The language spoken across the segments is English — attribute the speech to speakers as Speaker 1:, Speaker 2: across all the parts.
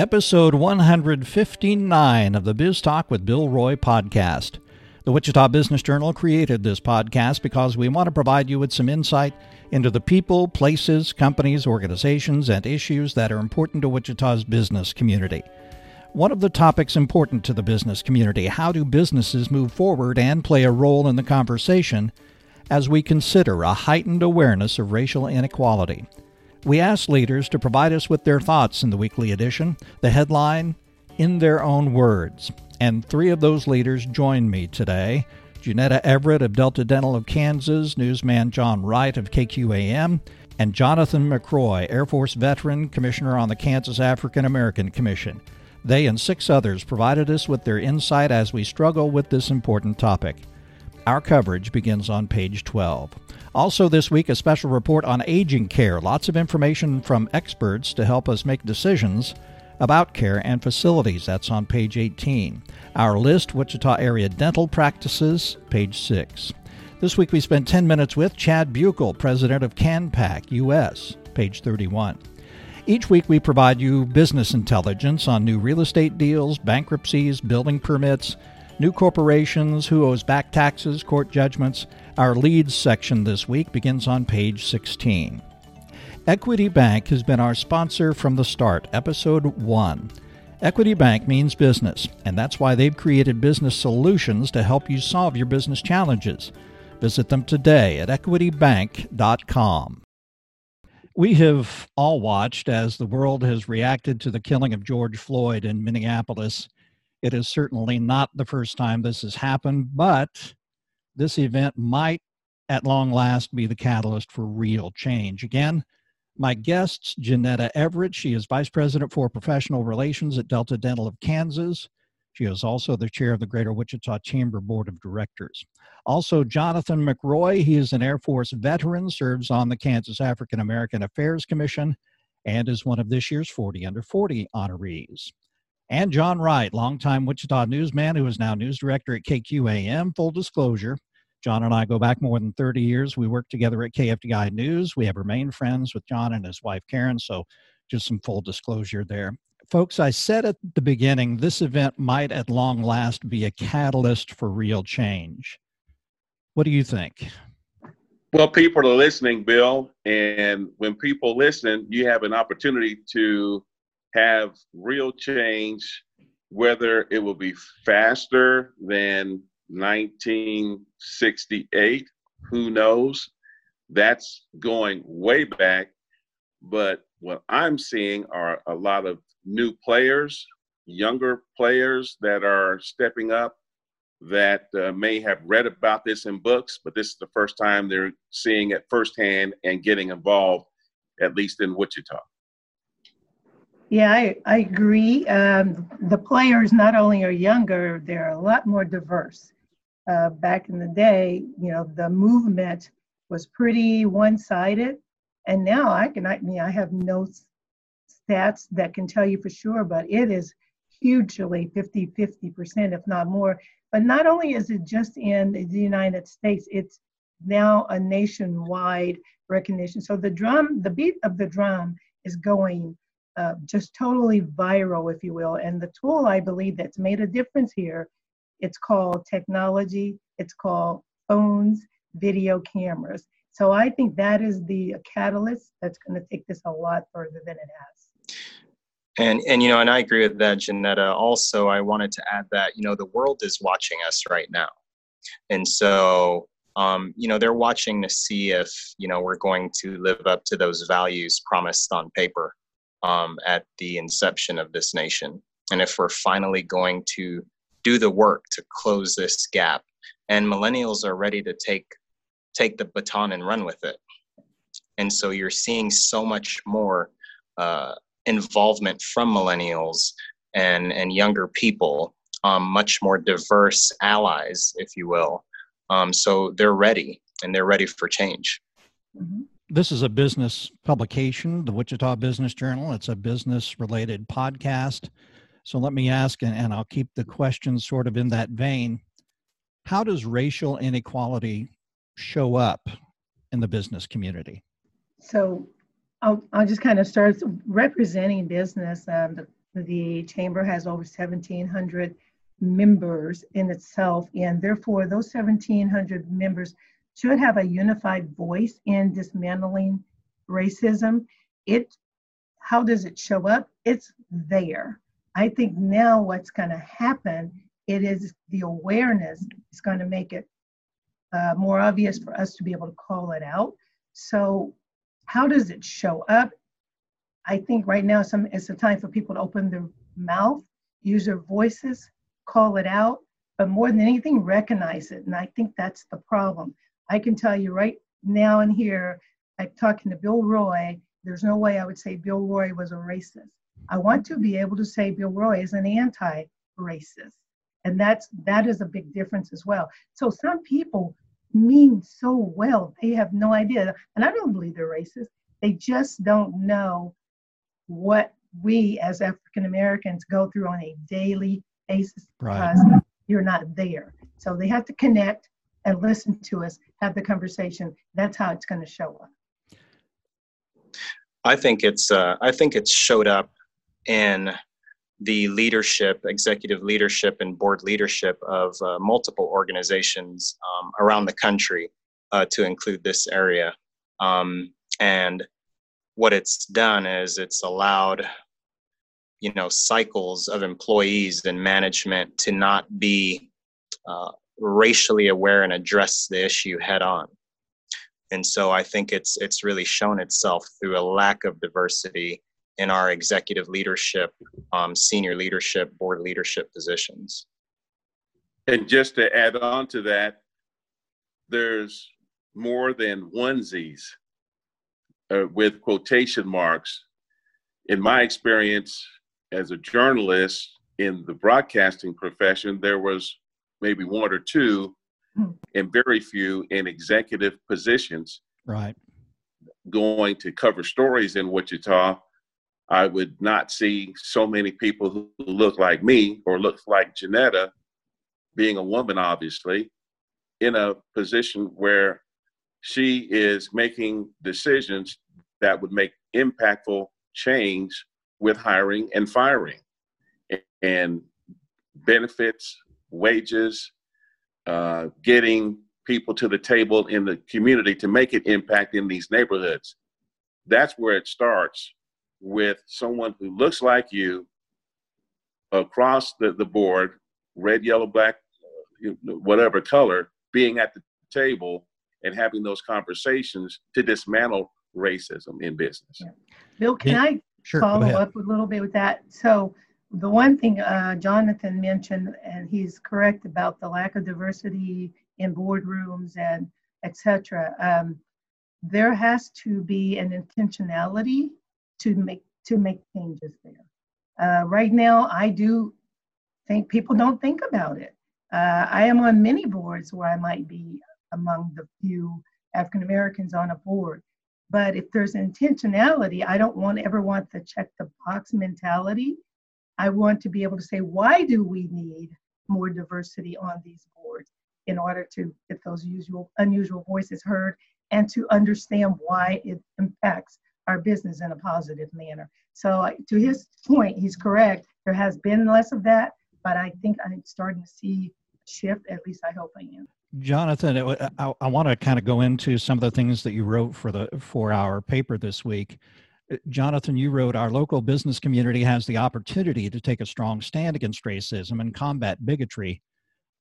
Speaker 1: episode 159 of the Biz Talk with Bill Roy podcast. The Wichita Business Journal created this podcast because we want to provide you with some insight into the people, places, companies, organizations, and issues that are important to Wichita's business community. One of the topics important to the business community how do businesses move forward and play a role in the conversation as we consider a heightened awareness of racial inequality? We asked leaders to provide us with their thoughts in the weekly edition. The headline, In Their Own Words. And three of those leaders joined me today. Janetta Everett of Delta Dental of Kansas, newsman John Wright of KQAM, and Jonathan McRoy, Air Force veteran, commissioner on the Kansas African American Commission. They and six others provided us with their insight as we struggle with this important topic. Our coverage begins on page 12. Also, this week, a special report on aging care. Lots of information from experts to help us make decisions about care and facilities. That's on page 18. Our list Wichita area dental practices, page 6. This week, we spent 10 minutes with Chad Buechel, president of CanPAC US, page 31. Each week, we provide you business intelligence on new real estate deals, bankruptcies, building permits, new corporations, who owes back taxes, court judgments. Our leads section this week begins on page 16. Equity Bank has been our sponsor from the start, episode 1. Equity Bank means business, and that's why they've created business solutions to help you solve your business challenges. Visit them today at equitybank.com. We have all watched as the world has reacted to the killing of George Floyd in Minneapolis it is certainly not the first time this has happened, but this event might at long last be the catalyst for real change. Again, my guests, Janetta Everett. She is Vice President for Professional Relations at Delta Dental of Kansas. She is also the chair of the Greater Wichita Chamber Board of Directors. Also, Jonathan McRoy, He is an Air Force veteran, serves on the Kansas African American Affairs Commission, and is one of this year's 40 Under 40 honorees and John Wright, longtime Wichita newsman who is now news director at KQAM. Full disclosure, John and I go back more than 30 years. We worked together at KFDI News. We have remained friends with John and his wife Karen, so just some full disclosure there. Folks, I said at the beginning this event might at long last be a catalyst for real change. What do you think?
Speaker 2: Well, people are listening, Bill, and when people listen, you have an opportunity to have real change, whether it will be faster than 1968, who knows? That's going way back. But what I'm seeing are a lot of new players, younger players that are stepping up that uh, may have read about this in books, but this is the first time they're seeing it firsthand and getting involved, at least in Wichita.
Speaker 3: Yeah, I, I agree. Um, the players not only are younger, they're a lot more diverse. Uh, back in the day, you know, the movement was pretty one-sided, and now I can, I mean, I have no stats that can tell you for sure, but it is hugely 50 50%, if not more. But not only is it just in the United States, it's now a nationwide recognition. So the drum, the beat of the drum is going uh, just totally viral, if you will. And the tool I believe that's made a difference here, it's called technology, it's called phones, video cameras. So I think that is the catalyst that's going to take this a lot further than it has.
Speaker 4: And and you know, and I agree with that, Janetta. Also, I wanted to add that you know the world is watching us right now, and so um, you know they're watching to see if you know we're going to live up to those values promised on paper um, at the inception of this nation. And if we're finally going to do the work to close this gap, and millennials are ready to take take the baton and run with it. And so you're seeing so much more uh, involvement from millennials and and younger people, um, much more diverse allies, if you will. Um, so they're ready and they're ready for change.
Speaker 1: Mm-hmm this is a business publication, the Wichita Business Journal. It's a business related podcast. So let me ask, and, and I'll keep the questions sort of in that vein. How does racial inequality show up in the business community?
Speaker 3: So I'll, I'll just kind of start representing business. Um, the The chamber has over 1,700 members in itself, and therefore those 1,700 members should have a unified voice in dismantling racism. It, how does it show up? It's there. I think now what's going to happen, it is the awareness is going to make it uh, more obvious for us to be able to call it out. So, how does it show up? I think right now some, it's a time for people to open their mouth, use their voices, call it out, but more than anything, recognize it. And I think that's the problem. I can tell you right now and here, I'm talking to Bill Roy, there's no way I would say Bill Roy was a racist. I want to be able to say Bill Roy is an anti-racist. And that's that is a big difference as well. So some people mean so well, they have no idea. And I don't believe they're racist. They just don't know what we as African Americans go through on a daily basis
Speaker 1: right.
Speaker 3: because you're not there. So they have to connect and listen to us, have the conversation. That's how it's going to show up.
Speaker 4: I think it's uh, I think it's showed up in the leadership, executive leadership, and board leadership of uh, multiple organizations um, around the country, uh, to include this area. Um, and what it's done is it's allowed, you know, cycles of employees and management to not be uh, racially aware and address the issue head on. And so I think it's it's really shown itself through a lack of diversity in our executive leadership, um, senior leadership, board leadership positions.
Speaker 2: And just to add on to that, there's more than onesies uh, with quotation marks. In my experience as a journalist in the broadcasting profession, there was maybe one or two hmm. and very few in executive positions.
Speaker 1: Right.
Speaker 2: Going to cover stories in Wichita, I would not see so many people who look like me or look like Janetta, being a woman, obviously, in a position where she is making decisions that would make impactful change with hiring and firing and benefits wages, uh, getting people to the table in the community to make an impact in these neighborhoods. That's where it starts with someone who looks like you across the, the board, red, yellow, black, whatever color, being at the table and having those conversations to dismantle racism in business.
Speaker 3: Bill, can yeah. I sure, follow up a little bit with that? So the one thing uh, Jonathan mentioned, and he's correct about the lack of diversity in boardrooms and etc. Um, there has to be an intentionality to make to make changes there. Uh, right now, I do think people don't think about it. Uh, I am on many boards where I might be among the few African Americans on a board. But if there's intentionality, I don't want ever want the check the box mentality I want to be able to say, why do we need more diversity on these boards in order to get those usual, unusual voices heard and to understand why it impacts our business in a positive manner. So, to his point, he's correct. There has been less of that, but I think I'm starting to see a shift. At least I hope I am.
Speaker 1: Jonathan, I, I want to kind of go into some of the things that you wrote for the for our paper this week. Uh, Jonathan, you wrote, Our local business community has the opportunity to take a strong stand against racism and combat bigotry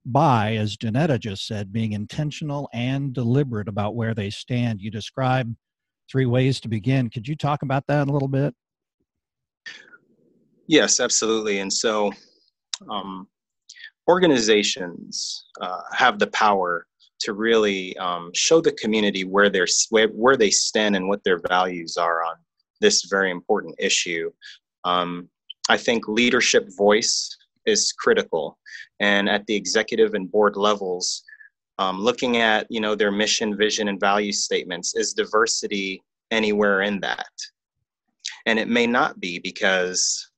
Speaker 1: by, as Janetta just said, being intentional and deliberate about where they stand. You describe three ways to begin. Could you talk about that a little bit?
Speaker 4: Yes, absolutely. And so, um, organizations uh, have the power to really um, show the community where they're where, they stand and what their values are on this very important issue. Um, I think leadership voice is critical, and at the executive and board levels, um, looking at you know their mission, vision, and value statements is diversity anywhere in that, and it may not be because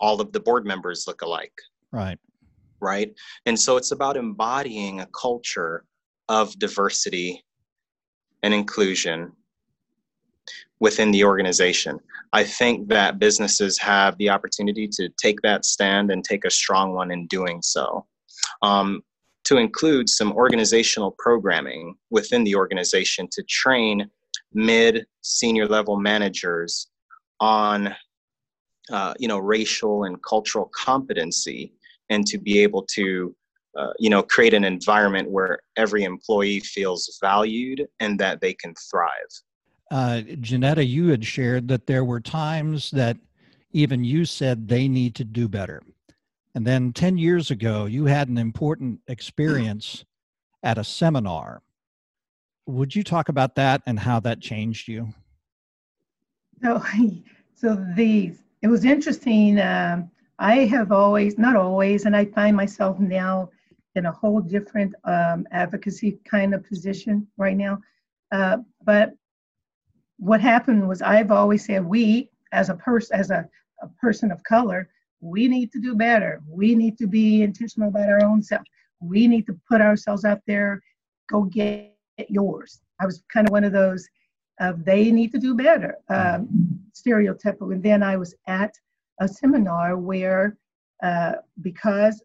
Speaker 4: all of the board members look alike.
Speaker 1: Right.
Speaker 4: Right. And so it's about embodying a culture of diversity and inclusion within the organization. I think that businesses have the opportunity to take that stand and take a strong one in doing so. Um, to include some organizational programming within the organization to train mid senior level managers on uh, you know racial and cultural competency and to be able to uh, you know create an environment where every employee feels valued and that they can thrive.
Speaker 1: Uh, janetta you had shared that there were times that even you said they need to do better and then 10 years ago you had an important experience at a seminar would you talk about that and how that changed you
Speaker 3: so so the it was interesting um, i have always not always and i find myself now in a whole different um, advocacy kind of position right now. Uh, but what happened was I've always said we, as a person, as a, a person of color, we need to do better. We need to be intentional about our own self. We need to put ourselves out there. Go get yours. I was kind of one of those. Uh, they need to do better. Um, stereotypical. And then I was at a seminar where, uh, because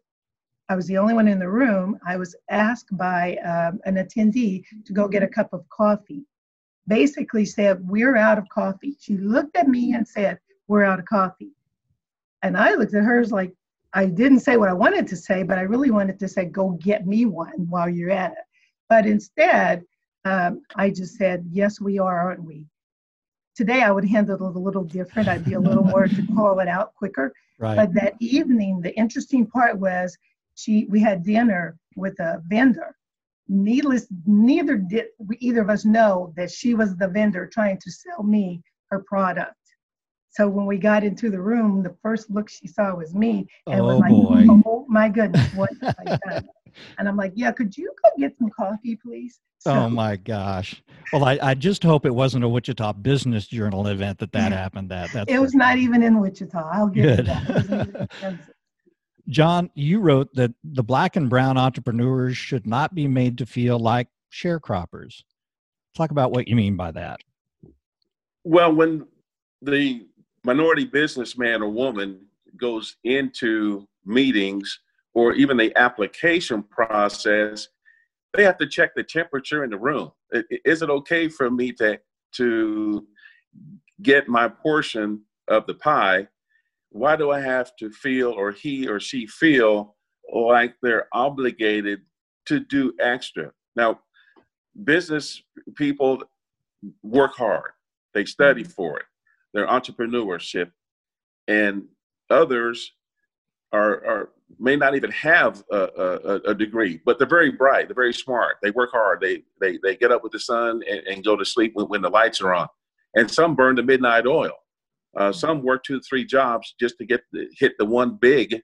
Speaker 3: I was the only one in the room. I was asked by um, an attendee to go get a cup of coffee. Basically, said, We're out of coffee. She looked at me and said, We're out of coffee. And I looked at hers like, I didn't say what I wanted to say, but I really wanted to say, Go get me one while you're at it. But instead, um, I just said, Yes, we are, aren't we? Today, I would handle it a little different. I'd be a little more to call it out quicker. Right. But that evening, the interesting part was she we had dinner with a vendor needless neither did we either of us know that she was the vendor trying to sell me her product so when we got into the room the first look she saw was me and
Speaker 1: oh,
Speaker 3: was like
Speaker 1: boy.
Speaker 3: oh my goodness what have I done? and i'm like yeah could you go get some coffee please
Speaker 1: so, oh my gosh well I, I just hope it wasn't a wichita business journal event that that happened at
Speaker 3: That's it was not even in wichita i'll get that
Speaker 1: John, you wrote that the black and brown entrepreneurs should not be made to feel like sharecroppers. Talk about what you mean by that.
Speaker 2: Well, when the minority businessman or woman goes into meetings or even the application process, they have to check the temperature in the room. Is it okay for me to to get my portion of the pie why do I have to feel or he or she feel like they're obligated to do extra? Now, business people work hard, they study mm-hmm. for it, their entrepreneurship, and others are, are may not even have a, a, a, degree, but they're very bright, they're very smart, they work hard, they they, they get up with the sun and, and go to sleep when, when the lights are on. And some burn the midnight oil. Uh, some work two, three jobs just to get the, hit the one big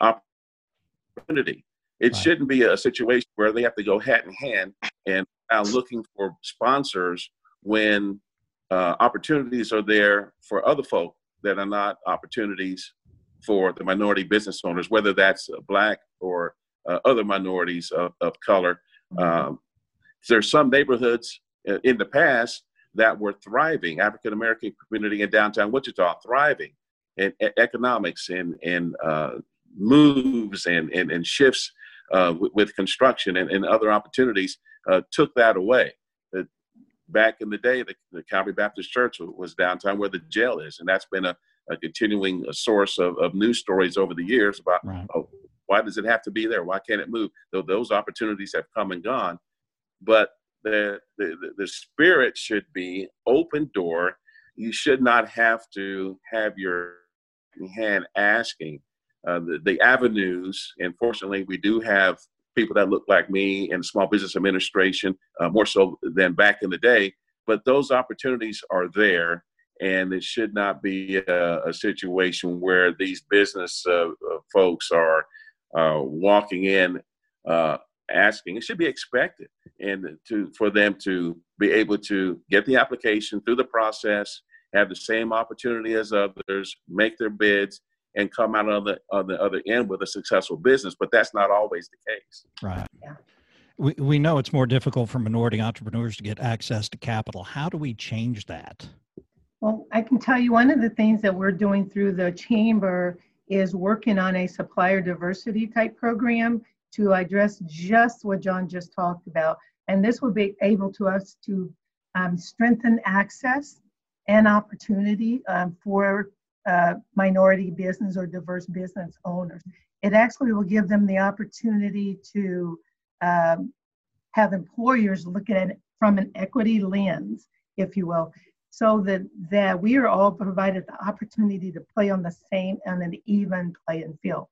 Speaker 2: opportunity. It right. shouldn't be a situation where they have to go hat in hand and now looking for sponsors when uh, opportunities are there for other folk that are not opportunities for the minority business owners, whether that's black or uh, other minorities of, of color. Mm-hmm. Um, there's some neighborhoods uh, in the past that were thriving, African American community in downtown Wichita thriving in economics and, and uh, moves and, and, and shifts uh, with, with, construction and, and other opportunities uh, took that away. Back in the day, the, the, Calvary Baptist Church was downtown where the jail is, and that's been a, a continuing source of, of news stories over the years about right. oh, why does it have to be there? Why can't it move? Though those opportunities have come and gone, but the, the, the spirit should be open door. You should not have to have your hand asking. Uh, the, the avenues, and fortunately, we do have people that look like me in small business administration, uh, more so than back in the day. But those opportunities are there, and it should not be a, a situation where these business uh, uh folks are uh, walking in uh, asking. It should be expected, and to for them to be able to get the application through the process, have the same opportunity as others, make their bids, and come out on the on the other end with a successful business. But that's not always the case.
Speaker 1: Right. Yeah. We, we know it's more difficult for minority entrepreneurs to get access to capital. How do we change that?
Speaker 3: Well, I can tell you one of the things that we're doing through the chamber is working on a supplier diversity type program to address just what John just talked about. And this will be able to us to um, strengthen access and opportunity um, for uh, minority business or diverse business owners. It actually will give them the opportunity to um, have employers look at it from an equity lens, if you will, so that, that we are all provided the opportunity to play on the same and an even playing field.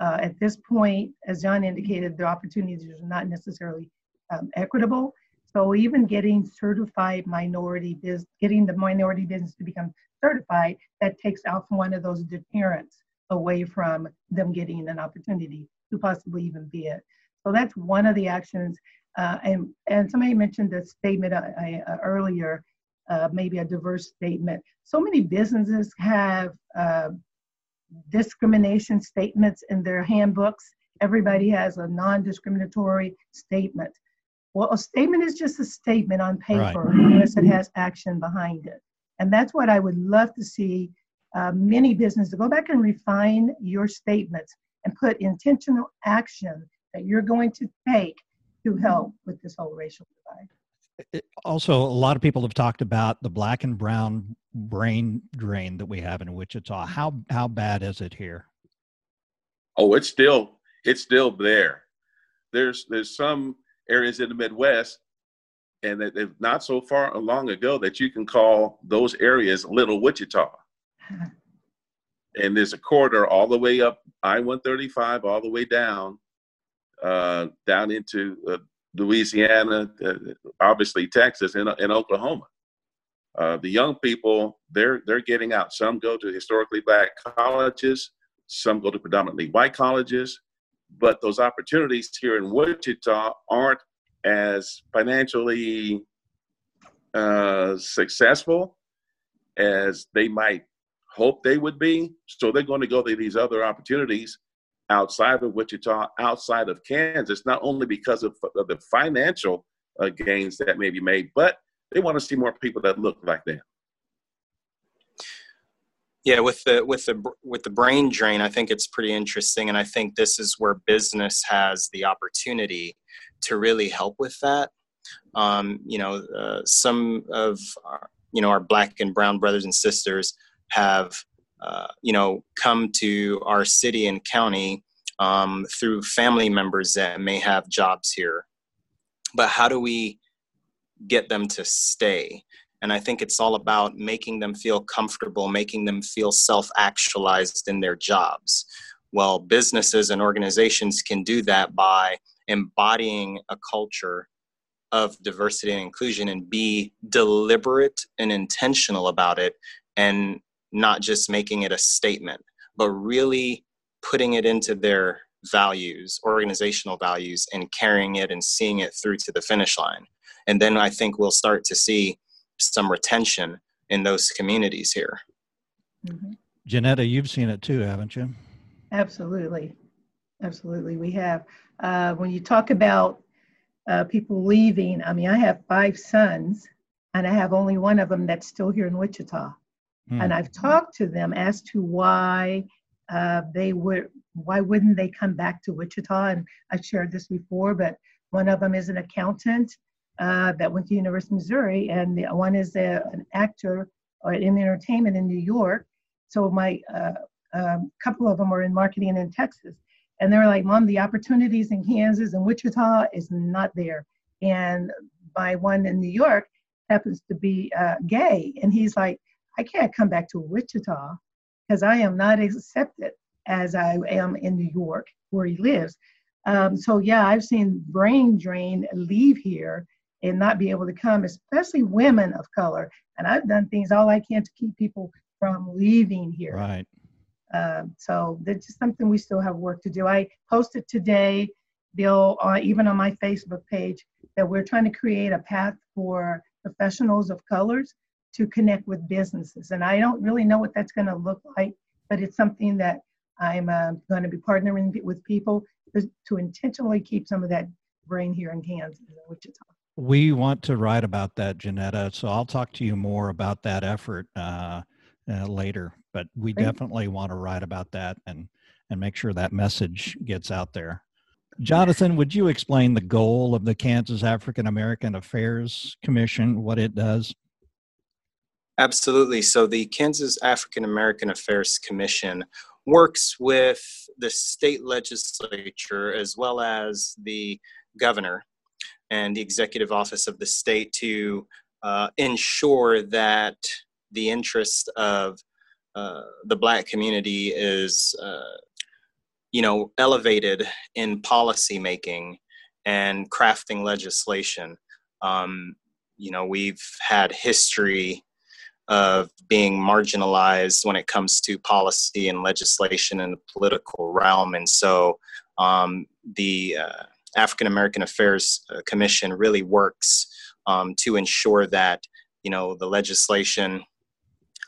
Speaker 3: Uh, at this point, as John indicated, the opportunities are not necessarily um, equitable. So even getting certified minority business, getting the minority business to become certified, that takes out one of those deterrents away from them getting an opportunity to possibly even be it. So that's one of the actions. Uh, and, and somebody mentioned the statement I, uh, earlier, uh, maybe a diverse statement. So many businesses have uh, discrimination statements in their handbooks. Everybody has a non-discriminatory statement. Well, a statement is just a statement on paper right. unless it has action behind it. And that's what I would love to see uh, many businesses go back and refine your statements and put intentional action that you're going to take to help with this whole racial divide.
Speaker 1: It, also, a lot of people have talked about the black and brown brain drain that we have in Wichita. How how bad is it here?
Speaker 2: Oh, it's still it's still there. There's there's some areas in the Midwest, and that not so far long ago that you can call those areas Little Wichita. and there's a corridor all the way up I-135, all the way down, uh, down into uh, Louisiana, uh, obviously Texas, and, and Oklahoma. Uh, the young people, they're they're getting out. Some go to historically black colleges, some go to predominantly white colleges, but those opportunities here in Wichita aren't as financially uh, successful as they might hope they would be. So they're going to go to these other opportunities outside of Wichita, outside of Kansas, not only because of, of the financial uh, gains that may be made, but they want to see more people that look like them.
Speaker 4: Yeah, with the with the with the brain drain, I think it's pretty interesting, and I think this is where business has the opportunity to really help with that. Um, you know, uh, some of our, you know our black and brown brothers and sisters have uh, you know come to our city and county um, through family members that may have jobs here. But how do we get them to stay? And I think it's all about making them feel comfortable, making them feel self actualized in their jobs. Well, businesses and organizations can do that by embodying a culture of diversity and inclusion and be deliberate and intentional about it and not just making it a statement, but really putting it into their values, organizational values, and carrying it and seeing it through to the finish line. And then I think we'll start to see some retention in those communities here.
Speaker 1: Mm-hmm. Janetta, you've seen it too, haven't you?
Speaker 3: Absolutely. Absolutely. We have. Uh, when you talk about uh, people leaving, I mean, I have five sons, and I have only one of them that's still here in Wichita. Hmm. And I've talked to them as to why uh, they would, why wouldn't they come back to Wichita? And I've shared this before, but one of them is an accountant uh, that went to University of Missouri, and the, one is a, an actor in entertainment in New York. So my uh, um, couple of them are in marketing in Texas, and they're like, "Mom, the opportunities in Kansas and Wichita is not there." And my one in New York happens to be uh, gay, and he's like, "I can't come back to Wichita because I am not accepted as I am in New York, where he lives." Um, so yeah, I've seen brain drain leave here and not be able to come, especially women of color. And I've done things all I can to keep people from leaving here.
Speaker 1: Right.
Speaker 3: Um, so that's just something we still have work to do. I posted today, Bill, uh, even on my Facebook page, that we're trying to create a path for professionals of colors to connect with businesses. And I don't really know what that's going to look like, but it's something that I'm uh, going to be partnering with people to, intentionally keep some of that brain here in Kansas and Wichita.
Speaker 1: We want to write about that, Janetta. So I'll talk to you more about that effort uh, uh, later. But we Great. definitely want to write about that and and make sure that message gets out there. Jonathan, would you explain the goal of the Kansas African American Affairs Commission, what it does?
Speaker 4: Absolutely. So, the Kansas African American Affairs Commission works with the state legislature as well as the governor and the executive office of the state to uh, ensure that the interests of uh, the black community is uh, you know elevated in policy making and crafting legislation. Um, you know we've had history of being marginalized when it comes to policy and legislation in the political realm. And so um, the uh, african american affairs uh, commission really works um, to ensure that you know the legislation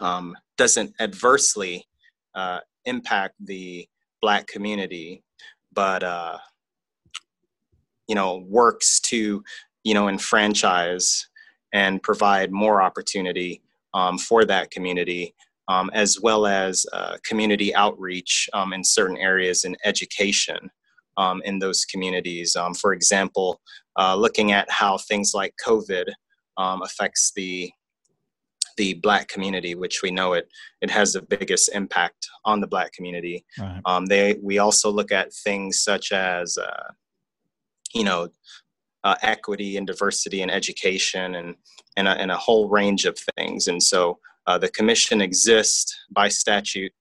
Speaker 4: um, doesn't adversely uh, impact the black community, but uh, you know works to you know enfranchise and provide more opportunity um, for that community, um, as well as uh, community outreach um, in certain areas in education um, in those communities. Um, for example, uh, looking at how things like COVID um, affects the the black community, which we know it it has the biggest impact on the black community. Right. Um, they we also look at things such as uh, you know uh, equity and diversity and education and and a, and a whole range of things. And so uh, the commission exists by statute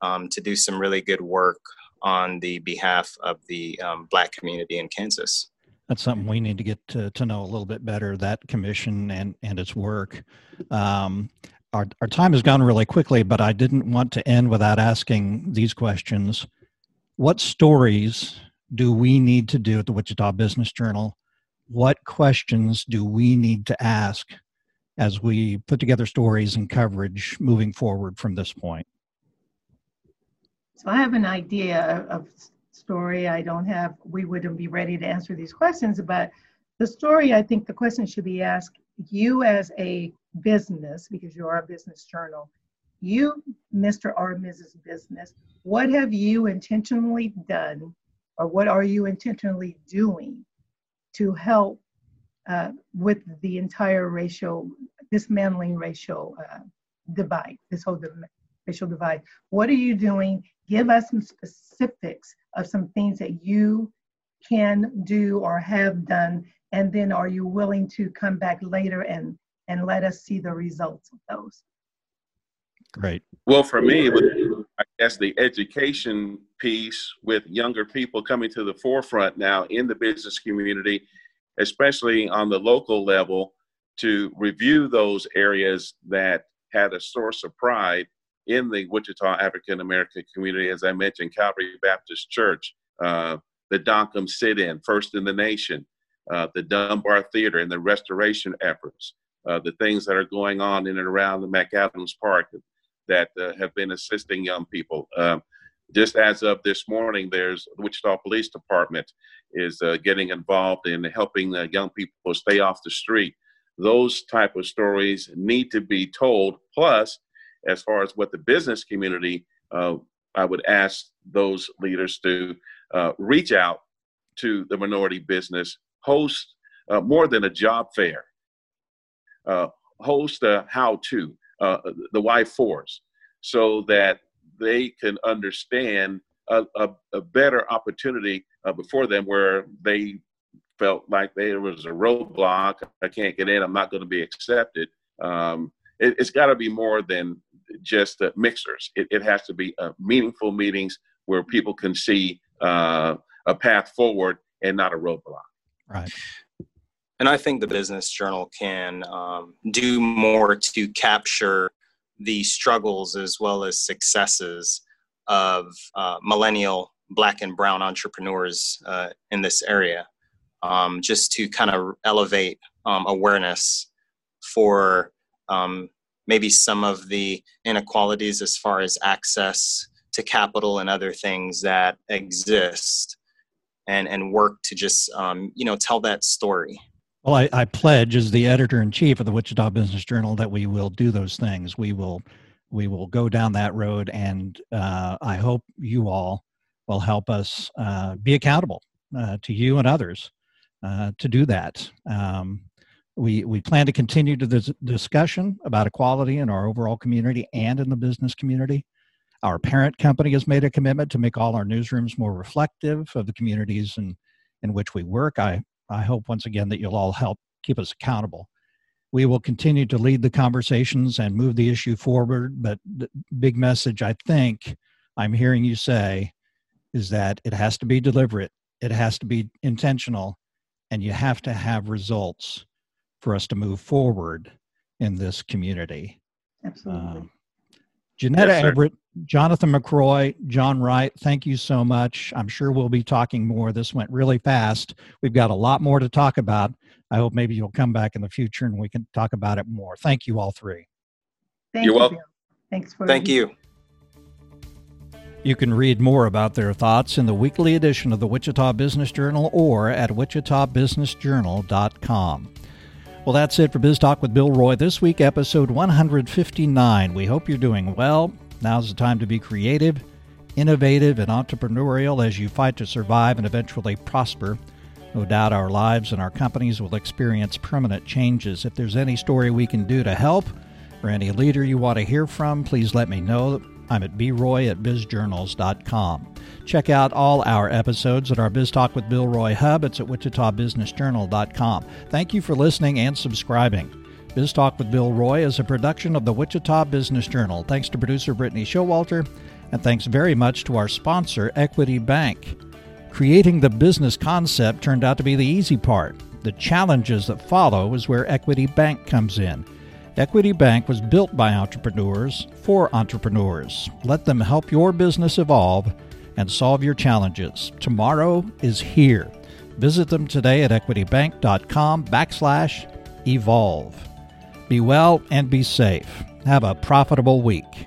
Speaker 4: um, to do some really good work on the behalf of the um, black community in Kansas
Speaker 1: that's something we need to get to, to know a little bit better that commission and and its work. Um, our, our time has gone really quickly but i didn't want to end without asking these questions. What stories do we need to do at the wichita business journal? What questions do we need to ask as we put together stories and coverage moving forward from this point?
Speaker 3: So i have an idea of story. I don't have, we wouldn't be ready to answer these questions, but the story, I think the question should be asked you as a business, because you are a business journal, you, Mr. or Mrs. Business, what have you intentionally done or what are you intentionally doing to help uh, with the entire racial, dismantling racial uh, divide, this whole racial divide? What are you doing? Give us some specifics of some things that you can do or have done and then are you willing to come back later and and let us see the results of those?
Speaker 1: Great.
Speaker 2: Well for me i guess the education piece with younger people coming to the forefront now in the business community especially on the local level to review those areas that had a source of pride in the Wichita African American community, as I mentioned, Calvary Baptist Church, uh, the Dockum Sit In, First in the Nation, uh, the Dunbar Theater, and the restoration efforts, uh, the things that are going on in and around the McAdams Park that uh, have been assisting young people. Um, just as of this morning, there's the Wichita Police Department is uh, getting involved in helping young people stay off the street. Those type of stories need to be told. Plus, as far as what the business community, uh, I would ask those leaders to uh, reach out to the minority business, host uh, more than a job fair, uh, host a how to, uh, the why fours, so that they can understand a, a, a better opportunity uh, before them where they felt like there was a roadblock. I can't get in. I'm not going to be accepted. Um, it, has got to be more than just uh, mixers. It, it, has to be uh, meaningful meetings where people can see uh, a path forward and not a roadblock.
Speaker 1: Right.
Speaker 4: And I think the Business Journal can um, do more to capture the struggles as well as successes of uh, millennial black and brown entrepreneurs uh, in this area, um, just to kind of elevate um, awareness for um, maybe some of the inequalities as far as access to capital and other things that exist and and work to just um, you know tell that story
Speaker 1: Well, I, I pledge as the editor in chief of the Wichita Business Journal that we will do those things. We will we will go down that road, and uh, I hope you all will help us uh, be accountable uh, to you and others uh, to do that. Um, we we plan to continue to this discussion about equality in our overall community and in the business community. Our parent company has made a commitment to make all our newsrooms more reflective of the communities in, in which we work. I, I hope once again that you'll all help keep us accountable. We will continue to lead the conversations and move the issue forward. But the big message I think I'm hearing you say is that it has to be deliberate, it has to be intentional, and you have to have results for us to move forward in this community.
Speaker 3: Absolutely.
Speaker 1: Um, Janetta
Speaker 2: Yes.
Speaker 1: Everett, Jonathan McRoy, John Wright, thank you so much. I'm sure we'll be talking more. This went really fast. We've got a lot more to talk about. I hope maybe you'll come back in the future and we can talk about it more. Thank you, all three.
Speaker 3: Thank
Speaker 2: You're
Speaker 3: you,
Speaker 2: welcome.
Speaker 3: Thanks for
Speaker 4: Thank you.
Speaker 1: You can read more about their thoughts in the weekly edition of the Wichita Business Journal or at wichitabusinessjournal.com. Well, that's it for Biz Talk with Bill Roy. This week, episode 159. We hope you're doing well. Now's the time to be creative, innovative, and entrepreneurial as you fight to survive and eventually prosper. No doubt our lives and our companies will experience permanent changes. If there's any story we can do to help or any leader you want to hear from, please let me know. I'm at broy at bizjournals.com. Check out all our episodes at our Biz Talk with Bill Roy hub. It's at wichitabusinessjournal.com. Thank you for listening and subscribing. Biz Talk with Bill Roy is a production of the Wichita Business Journal. Thanks to producer Brittany Showalter, and thanks very much to our sponsor, Equity Bank. Creating the business concept turned out to be the easy part. The challenges that follow is where Equity Bank comes in. Equity Bank was built by entrepreneurs for entrepreneurs. Let them help your business evolve and solve your challenges. Tomorrow is here. Visit them today at equitybank.com backslash evolve. Be well and be safe. Have a profitable week.